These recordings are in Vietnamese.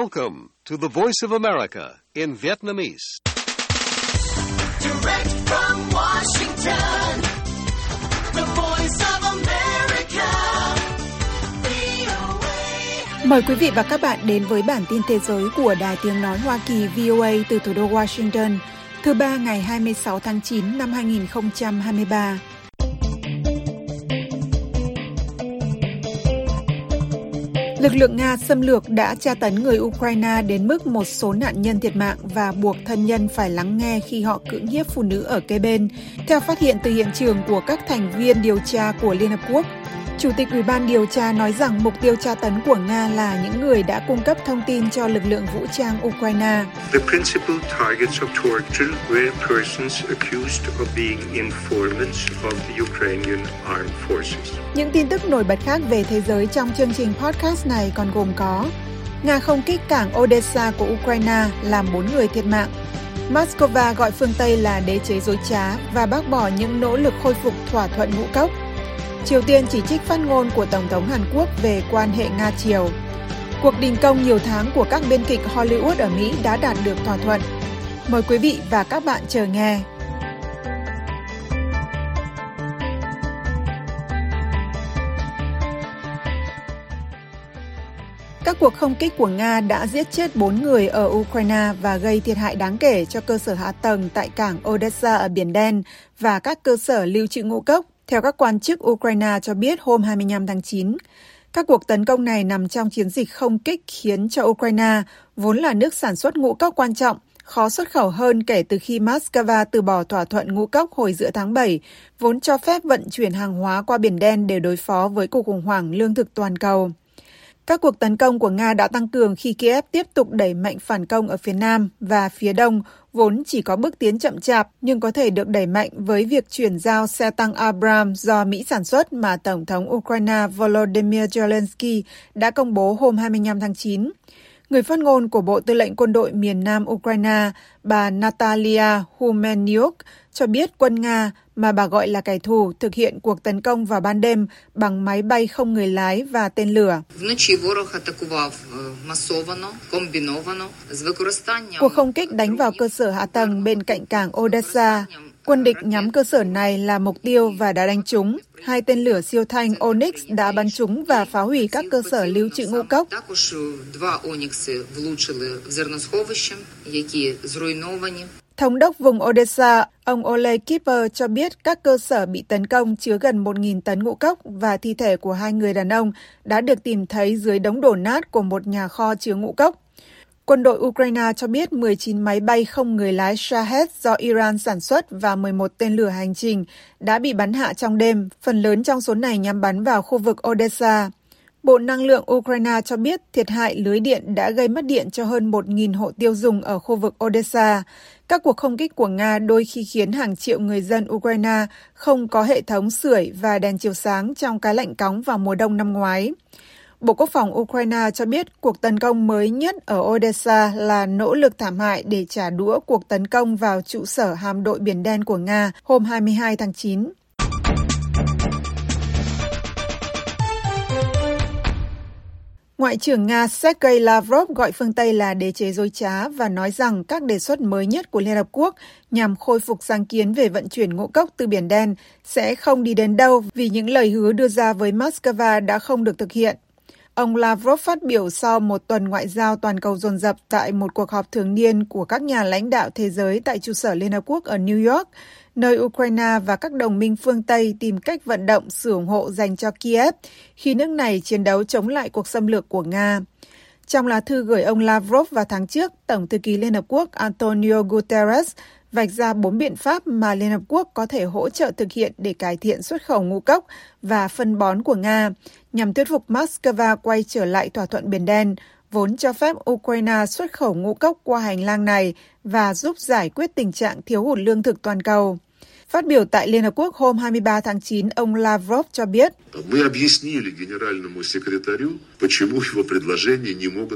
Welcome to the Voice of America in Vietnamese. Direct from Washington, the voice of America, VOA. Mời quý vị và các bạn đến với bản tin thế giới của Đài Tiếng Nói Hoa Kỳ VOA từ thủ đô Washington, thứ ba ngày 26 tháng 9 năm 2023. Lực lượng Nga xâm lược đã tra tấn người Ukraine đến mức một số nạn nhân thiệt mạng và buộc thân nhân phải lắng nghe khi họ cưỡng hiếp phụ nữ ở kế bên, theo phát hiện từ hiện trường của các thành viên điều tra của Liên Hợp Quốc. Chủ tịch Ủy ban điều tra nói rằng mục tiêu tra tấn của Nga là những người đã cung cấp thông tin cho lực lượng vũ trang Ukraine. The principal targets of torture were persons accused of being informants of the Ukrainian armed forces. Những tin tức nổi bật khác về thế giới trong chương trình podcast này còn gồm có Nga không kích cảng Odessa của Ukraine làm 4 người thiệt mạng. Moscow gọi phương Tây là đế chế dối trá và bác bỏ những nỗ lực khôi phục thỏa thuận ngũ cốc. Triều Tiên chỉ trích phát ngôn của Tổng thống Hàn Quốc về quan hệ Nga-Triều. Cuộc đình công nhiều tháng của các biên kịch Hollywood ở Mỹ đã đạt được thỏa thuận. Mời quý vị và các bạn chờ nghe. Các cuộc không kích của Nga đã giết chết 4 người ở Ukraine và gây thiệt hại đáng kể cho cơ sở hạ tầng tại cảng Odessa ở Biển Đen và các cơ sở lưu trữ ngũ cốc, theo các quan chức Ukraine cho biết hôm 25 tháng 9. Các cuộc tấn công này nằm trong chiến dịch không kích khiến cho Ukraine, vốn là nước sản xuất ngũ cốc quan trọng, khó xuất khẩu hơn kể từ khi Moscow từ bỏ thỏa thuận ngũ cốc hồi giữa tháng 7, vốn cho phép vận chuyển hàng hóa qua Biển Đen để đối phó với cuộc khủng hoảng lương thực toàn cầu. Các cuộc tấn công của Nga đã tăng cường khi Kiev tiếp tục đẩy mạnh phản công ở phía Nam và phía Đông, vốn chỉ có bước tiến chậm chạp nhưng có thể được đẩy mạnh với việc chuyển giao xe tăng Abrams do Mỹ sản xuất mà Tổng thống Ukraine Volodymyr Zelensky đã công bố hôm 25 tháng 9. Người phát ngôn của Bộ Tư lệnh Quân đội miền Nam Ukraine, bà Natalia Humeniuk, cho biết quân Nga, mà bà gọi là kẻ thù, thực hiện cuộc tấn công vào ban đêm bằng máy bay không người lái và tên lửa. Cuộc không kích đánh vào cơ sở hạ tầng bên cạnh cảng Odessa Quân địch nhắm cơ sở này là mục tiêu và đã đánh trúng. Hai tên lửa siêu thanh Onyx đã bắn trúng và phá hủy các cơ sở lưu trữ ngũ cốc. Thống đốc vùng Odessa, ông Ole Kipper cho biết các cơ sở bị tấn công chứa gần 1.000 tấn ngũ cốc và thi thể của hai người đàn ông đã được tìm thấy dưới đống đổ nát của một nhà kho chứa ngũ cốc. Quân đội Ukraine cho biết 19 máy bay không người lái Shahed do Iran sản xuất và 11 tên lửa hành trình đã bị bắn hạ trong đêm, phần lớn trong số này nhắm bắn vào khu vực Odessa. Bộ Năng lượng Ukraine cho biết thiệt hại lưới điện đã gây mất điện cho hơn 1.000 hộ tiêu dùng ở khu vực Odessa. Các cuộc không kích của Nga đôi khi khiến hàng triệu người dân Ukraine không có hệ thống sưởi và đèn chiếu sáng trong cái lạnh cóng vào mùa đông năm ngoái. Bộ Quốc phòng Ukraine cho biết cuộc tấn công mới nhất ở Odessa là nỗ lực thảm hại để trả đũa cuộc tấn công vào trụ sở hạm đội Biển Đen của Nga hôm 22 tháng 9. Ngoại trưởng Nga Sergei Lavrov gọi phương Tây là đế chế dối trá và nói rằng các đề xuất mới nhất của Liên Hợp Quốc nhằm khôi phục sáng kiến về vận chuyển ngũ cốc từ Biển Đen sẽ không đi đến đâu vì những lời hứa đưa ra với Moscow đã không được thực hiện. Ông Lavrov phát biểu sau một tuần ngoại giao toàn cầu dồn dập tại một cuộc họp thường niên của các nhà lãnh đạo thế giới tại trụ sở Liên Hợp Quốc ở New York, nơi Ukraine và các đồng minh phương Tây tìm cách vận động sự ủng hộ dành cho Kiev khi nước này chiến đấu chống lại cuộc xâm lược của Nga. Trong lá thư gửi ông Lavrov vào tháng trước, Tổng thư ký Liên Hợp Quốc Antonio Guterres vạch ra bốn biện pháp mà Liên Hợp Quốc có thể hỗ trợ thực hiện để cải thiện xuất khẩu ngũ cốc và phân bón của Nga, nhằm thuyết phục Moscow quay trở lại thỏa thuận Biển Đen, vốn cho phép Ukraine xuất khẩu ngũ cốc qua hành lang này và giúp giải quyết tình trạng thiếu hụt lương thực toàn cầu. Phát biểu tại Liên Hợp Quốc hôm 23 tháng 9, ông Lavrov cho biết,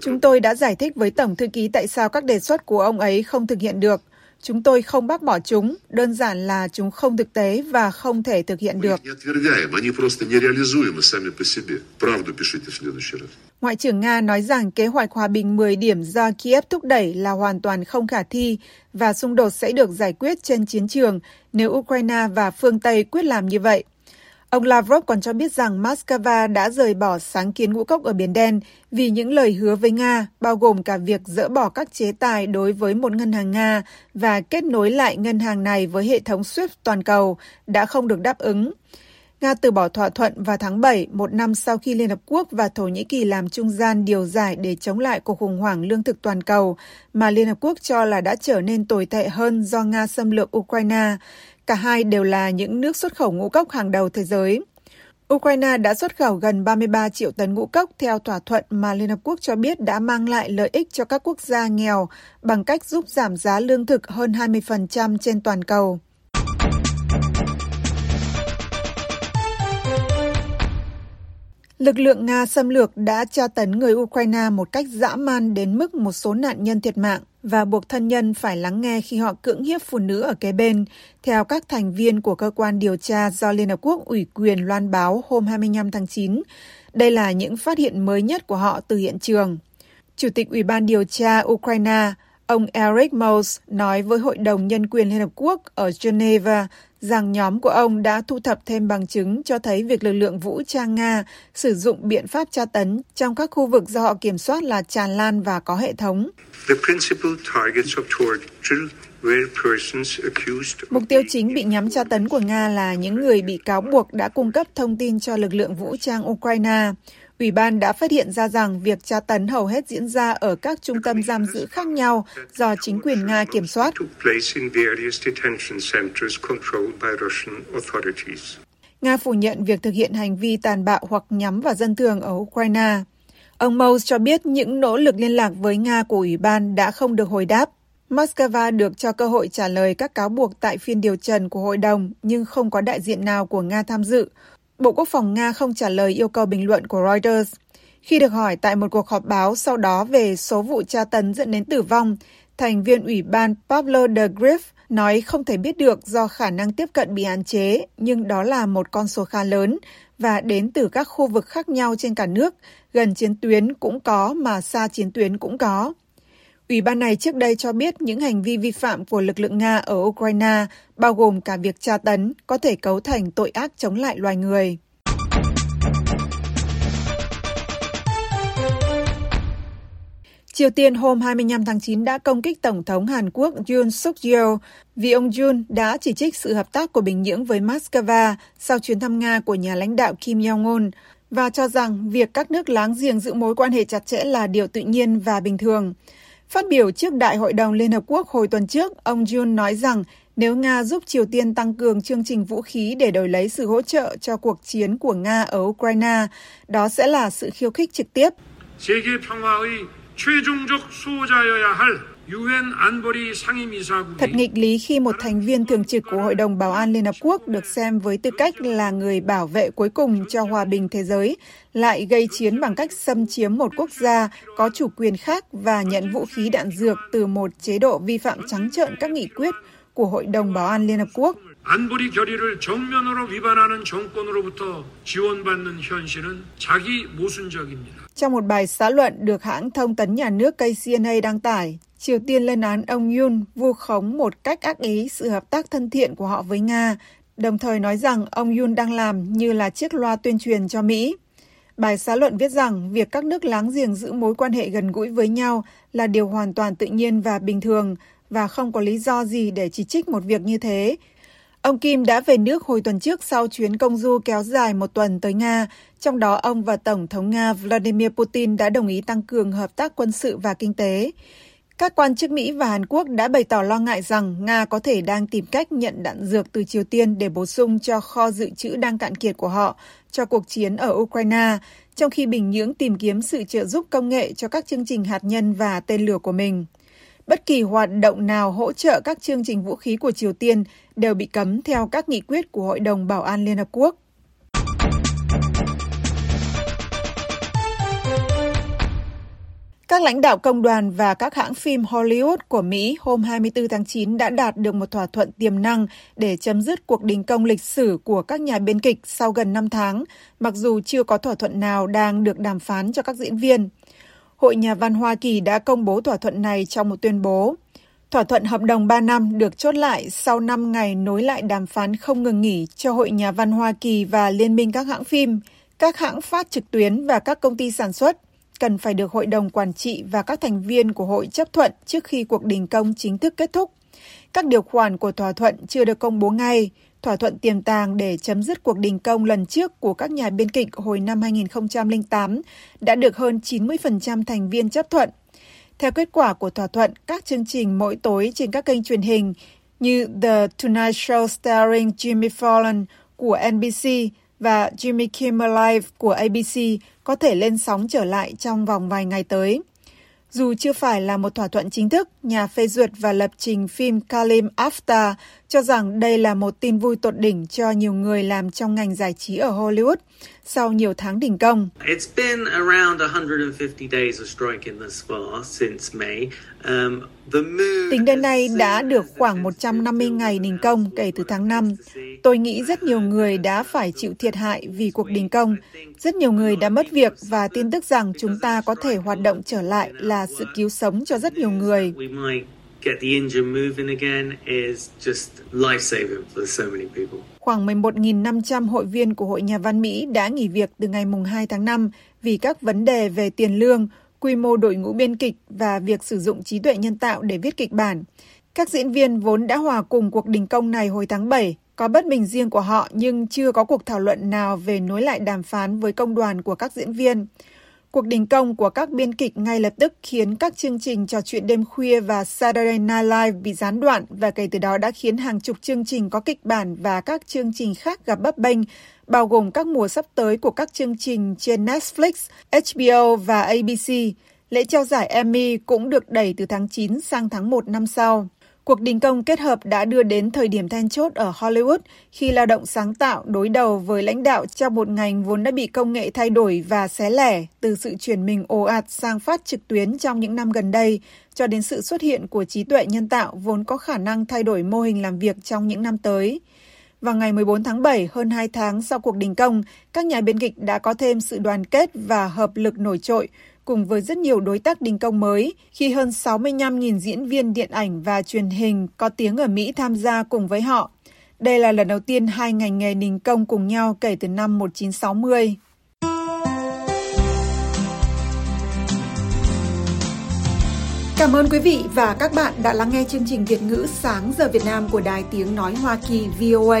Chúng tôi đã giải thích với Tổng Thư ký tại sao các đề xuất của ông ấy không thực hiện được – Chúng tôi không bác bỏ chúng, đơn giản là chúng không thực tế và không thể thực hiện được. Ngoại trưởng Nga nói rằng kế hoạch hòa bình 10 điểm do Kiev thúc đẩy là hoàn toàn không khả thi và xung đột sẽ được giải quyết trên chiến trường nếu Ukraine và phương Tây quyết làm như vậy. Ông Lavrov còn cho biết rằng Moscow đã rời bỏ sáng kiến ngũ cốc ở Biển Đen vì những lời hứa với Nga, bao gồm cả việc dỡ bỏ các chế tài đối với một ngân hàng Nga và kết nối lại ngân hàng này với hệ thống SWIFT toàn cầu, đã không được đáp ứng. Nga từ bỏ thỏa thuận vào tháng 7, một năm sau khi Liên Hợp Quốc và Thổ Nhĩ Kỳ làm trung gian điều giải để chống lại cuộc khủng hoảng lương thực toàn cầu mà Liên Hợp Quốc cho là đã trở nên tồi tệ hơn do Nga xâm lược Ukraine. Cả hai đều là những nước xuất khẩu ngũ cốc hàng đầu thế giới. Ukraine đã xuất khẩu gần 33 triệu tấn ngũ cốc, theo thỏa thuận mà Liên Hợp Quốc cho biết đã mang lại lợi ích cho các quốc gia nghèo bằng cách giúp giảm giá lương thực hơn 20% trên toàn cầu. Lực lượng Nga xâm lược đã tra tấn người Ukraine một cách dã man đến mức một số nạn nhân thiệt mạng và buộc thân nhân phải lắng nghe khi họ cưỡng hiếp phụ nữ ở kế bên, theo các thành viên của cơ quan điều tra do Liên Hợp Quốc ủy quyền loan báo hôm 25 tháng 9. Đây là những phát hiện mới nhất của họ từ hiện trường. Chủ tịch Ủy ban điều tra Ukraine, ông Eric Mose nói với Hội đồng Nhân quyền Liên Hợp Quốc ở Geneva rằng nhóm của ông đã thu thập thêm bằng chứng cho thấy việc lực lượng vũ trang Nga sử dụng biện pháp tra tấn trong các khu vực do họ kiểm soát là tràn lan và có hệ thống. The principal targets of torture were persons accused of Mục tiêu chính bị nhắm tra tấn của Nga là những người bị cáo buộc đã cung cấp thông tin cho lực lượng vũ trang Ukraine. Ủy ban đã phát hiện ra rằng việc tra tấn hầu hết diễn ra ở các trung tâm giam giữ khác nhau do chính quyền Nga kiểm soát. Nga phủ nhận việc thực hiện hành vi tàn bạo hoặc nhắm vào dân thường ở Ukraine. Ông Mose cho biết những nỗ lực liên lạc với Nga của Ủy ban đã không được hồi đáp. Moscow được cho cơ hội trả lời các cáo buộc tại phiên điều trần của hội đồng, nhưng không có đại diện nào của Nga tham dự. Bộ Quốc phòng Nga không trả lời yêu cầu bình luận của Reuters. Khi được hỏi tại một cuộc họp báo sau đó về số vụ tra tấn dẫn đến tử vong, thành viên ủy ban Pablo de Griff nói không thể biết được do khả năng tiếp cận bị hạn chế, nhưng đó là một con số khá lớn và đến từ các khu vực khác nhau trên cả nước, gần chiến tuyến cũng có mà xa chiến tuyến cũng có. Ủy ban này trước đây cho biết những hành vi vi phạm của lực lượng Nga ở Ukraine, bao gồm cả việc tra tấn, có thể cấu thành tội ác chống lại loài người. Triều Tiên hôm 25 tháng 9 đã công kích Tổng thống Hàn Quốc Yoon suk yeol vì ông Yoon đã chỉ trích sự hợp tác của Bình Nhưỡng với Moscow sau chuyến thăm Nga của nhà lãnh đạo Kim Jong-un và cho rằng việc các nước láng giềng giữ mối quan hệ chặt chẽ là điều tự nhiên và bình thường. Phát biểu trước Đại hội đồng Liên Hợp Quốc hồi tuần trước, ông Jun nói rằng nếu Nga giúp Triều Tiên tăng cường chương trình vũ khí để đổi lấy sự hỗ trợ cho cuộc chiến của Nga ở Ukraine, đó sẽ là sự khiêu khích trực tiếp. 세계 평화의 최종적 수호자여야 할 유엔 안보리 상임이사국이 Thật nghịch lý khi một thành viên thường trực của Hội đồng Bảo an Liên Hợp Quốc được xem với tư cách là người bảo vệ cuối cùng cho hòa bình thế giới, lại gây chiến bằng cách xâm chiếm một quốc gia có chủ quyền khác và nhận vũ khí đạn dược từ một chế độ vi phạm trắng trợn các nghị quyết của Hội đồng Bảo an Liên Hợp Quốc. 안보리 결의를 정면으로 위반하는 정권으로부터 지원받는 현실은 자기 모순적입니다. Trong một bài xã luận được hãng thông tấn nhà nước KCNA đăng tải, Triều Tiên lên án ông Yun vu khống một cách ác ý sự hợp tác thân thiện của họ với Nga, đồng thời nói rằng ông Yun đang làm như là chiếc loa tuyên truyền cho Mỹ. Bài xã luận viết rằng việc các nước láng giềng giữ mối quan hệ gần gũi với nhau là điều hoàn toàn tự nhiên và bình thường và không có lý do gì để chỉ trích một việc như thế. Ông Kim đã về nước hồi tuần trước sau chuyến công du kéo dài một tuần tới Nga, trong đó ông và Tổng thống Nga Vladimir Putin đã đồng ý tăng cường hợp tác quân sự và kinh tế. Các quan chức Mỹ và Hàn Quốc đã bày tỏ lo ngại rằng Nga có thể đang tìm cách nhận đạn dược từ Triều Tiên để bổ sung cho kho dự trữ đang cạn kiệt của họ cho cuộc chiến ở Ukraine, trong khi Bình Nhưỡng tìm kiếm sự trợ giúp công nghệ cho các chương trình hạt nhân và tên lửa của mình. Bất kỳ hoạt động nào hỗ trợ các chương trình vũ khí của Triều Tiên đều bị cấm theo các nghị quyết của Hội đồng Bảo an Liên Hợp Quốc. Các lãnh đạo công đoàn và các hãng phim Hollywood của Mỹ hôm 24 tháng 9 đã đạt được một thỏa thuận tiềm năng để chấm dứt cuộc đình công lịch sử của các nhà biên kịch sau gần 5 tháng, mặc dù chưa có thỏa thuận nào đang được đàm phán cho các diễn viên. Hội Nhà văn Hoa Kỳ đã công bố thỏa thuận này trong một tuyên bố. Thỏa thuận hợp đồng 3 năm được chốt lại sau 5 ngày nối lại đàm phán không ngừng nghỉ cho Hội Nhà văn Hoa Kỳ và Liên minh các hãng phim, các hãng phát trực tuyến và các công ty sản xuất cần phải được Hội đồng Quản trị và các thành viên của hội chấp thuận trước khi cuộc đình công chính thức kết thúc. Các điều khoản của thỏa thuận chưa được công bố ngay. Thỏa thuận tiềm tàng để chấm dứt cuộc đình công lần trước của các nhà biên kịch hồi năm 2008 đã được hơn 90% thành viên chấp thuận. Theo kết quả của thỏa thuận, các chương trình mỗi tối trên các kênh truyền hình như The Tonight Show starring Jimmy Fallon của NBC và Jimmy Kimmel Live của ABC có thể lên sóng trở lại trong vòng vài ngày tới. Dù chưa phải là một thỏa thuận chính thức, nhà phê duyệt và lập trình phim Kalim After cho rằng đây là một tin vui tột đỉnh cho nhiều người làm trong ngành giải trí ở Hollywood sau nhiều tháng đình công. It's been around 150 days of striking thus far since May. Um, the mood Tính đến nay đã được khoảng 150 ngày đình công kể từ tháng 5. Tôi nghĩ rất nhiều người đã phải chịu thiệt hại vì cuộc đình công. Rất nhiều người đã mất việc và tin tức rằng chúng ta có thể hoạt động trở lại là sự cứu sống cho rất nhiều người. Get the engine moving again is just life saving for so many people. Khoảng 11.500 hội viên của Hội Nhà văn Mỹ đã nghỉ việc từ ngày mùng 2 tháng 5 vì các vấn đề về tiền lương, quy mô đội ngũ biên kịch và việc sử dụng trí tuệ nhân tạo để viết kịch bản. Các diễn viên vốn đã hòa cùng cuộc đình công này hồi tháng 7 có bất bình riêng của họ nhưng chưa có cuộc thảo luận nào về nối lại đàm phán với công đoàn của các diễn viên. Cuộc đình công của các biên kịch ngay lập tức khiến các chương trình trò chuyện đêm khuya và Saturday Night Live bị gián đoạn và kể từ đó đã khiến hàng chục chương trình có kịch bản và các chương trình khác gặp bấp bênh, bao gồm các mùa sắp tới của các chương trình trên Netflix, HBO và ABC. Lễ trao giải Emmy cũng được đẩy từ tháng 9 sang tháng 1 năm sau. Cuộc đình công kết hợp đã đưa đến thời điểm then chốt ở Hollywood khi lao động sáng tạo đối đầu với lãnh đạo trong một ngành vốn đã bị công nghệ thay đổi và xé lẻ từ sự chuyển mình ồ ạt sang phát trực tuyến trong những năm gần đây cho đến sự xuất hiện của trí tuệ nhân tạo vốn có khả năng thay đổi mô hình làm việc trong những năm tới. Vào ngày 14 tháng 7, hơn 2 tháng sau cuộc đình công, các nhà biên kịch đã có thêm sự đoàn kết và hợp lực nổi trội cùng với rất nhiều đối tác đình công mới, khi hơn 65.000 diễn viên điện ảnh và truyền hình có tiếng ở Mỹ tham gia cùng với họ. Đây là lần đầu tiên hai ngành nghề đình công cùng nhau kể từ năm 1960. Cảm ơn quý vị và các bạn đã lắng nghe chương trình Việt ngữ sáng giờ Việt Nam của Đài Tiếng Nói Hoa Kỳ VOA.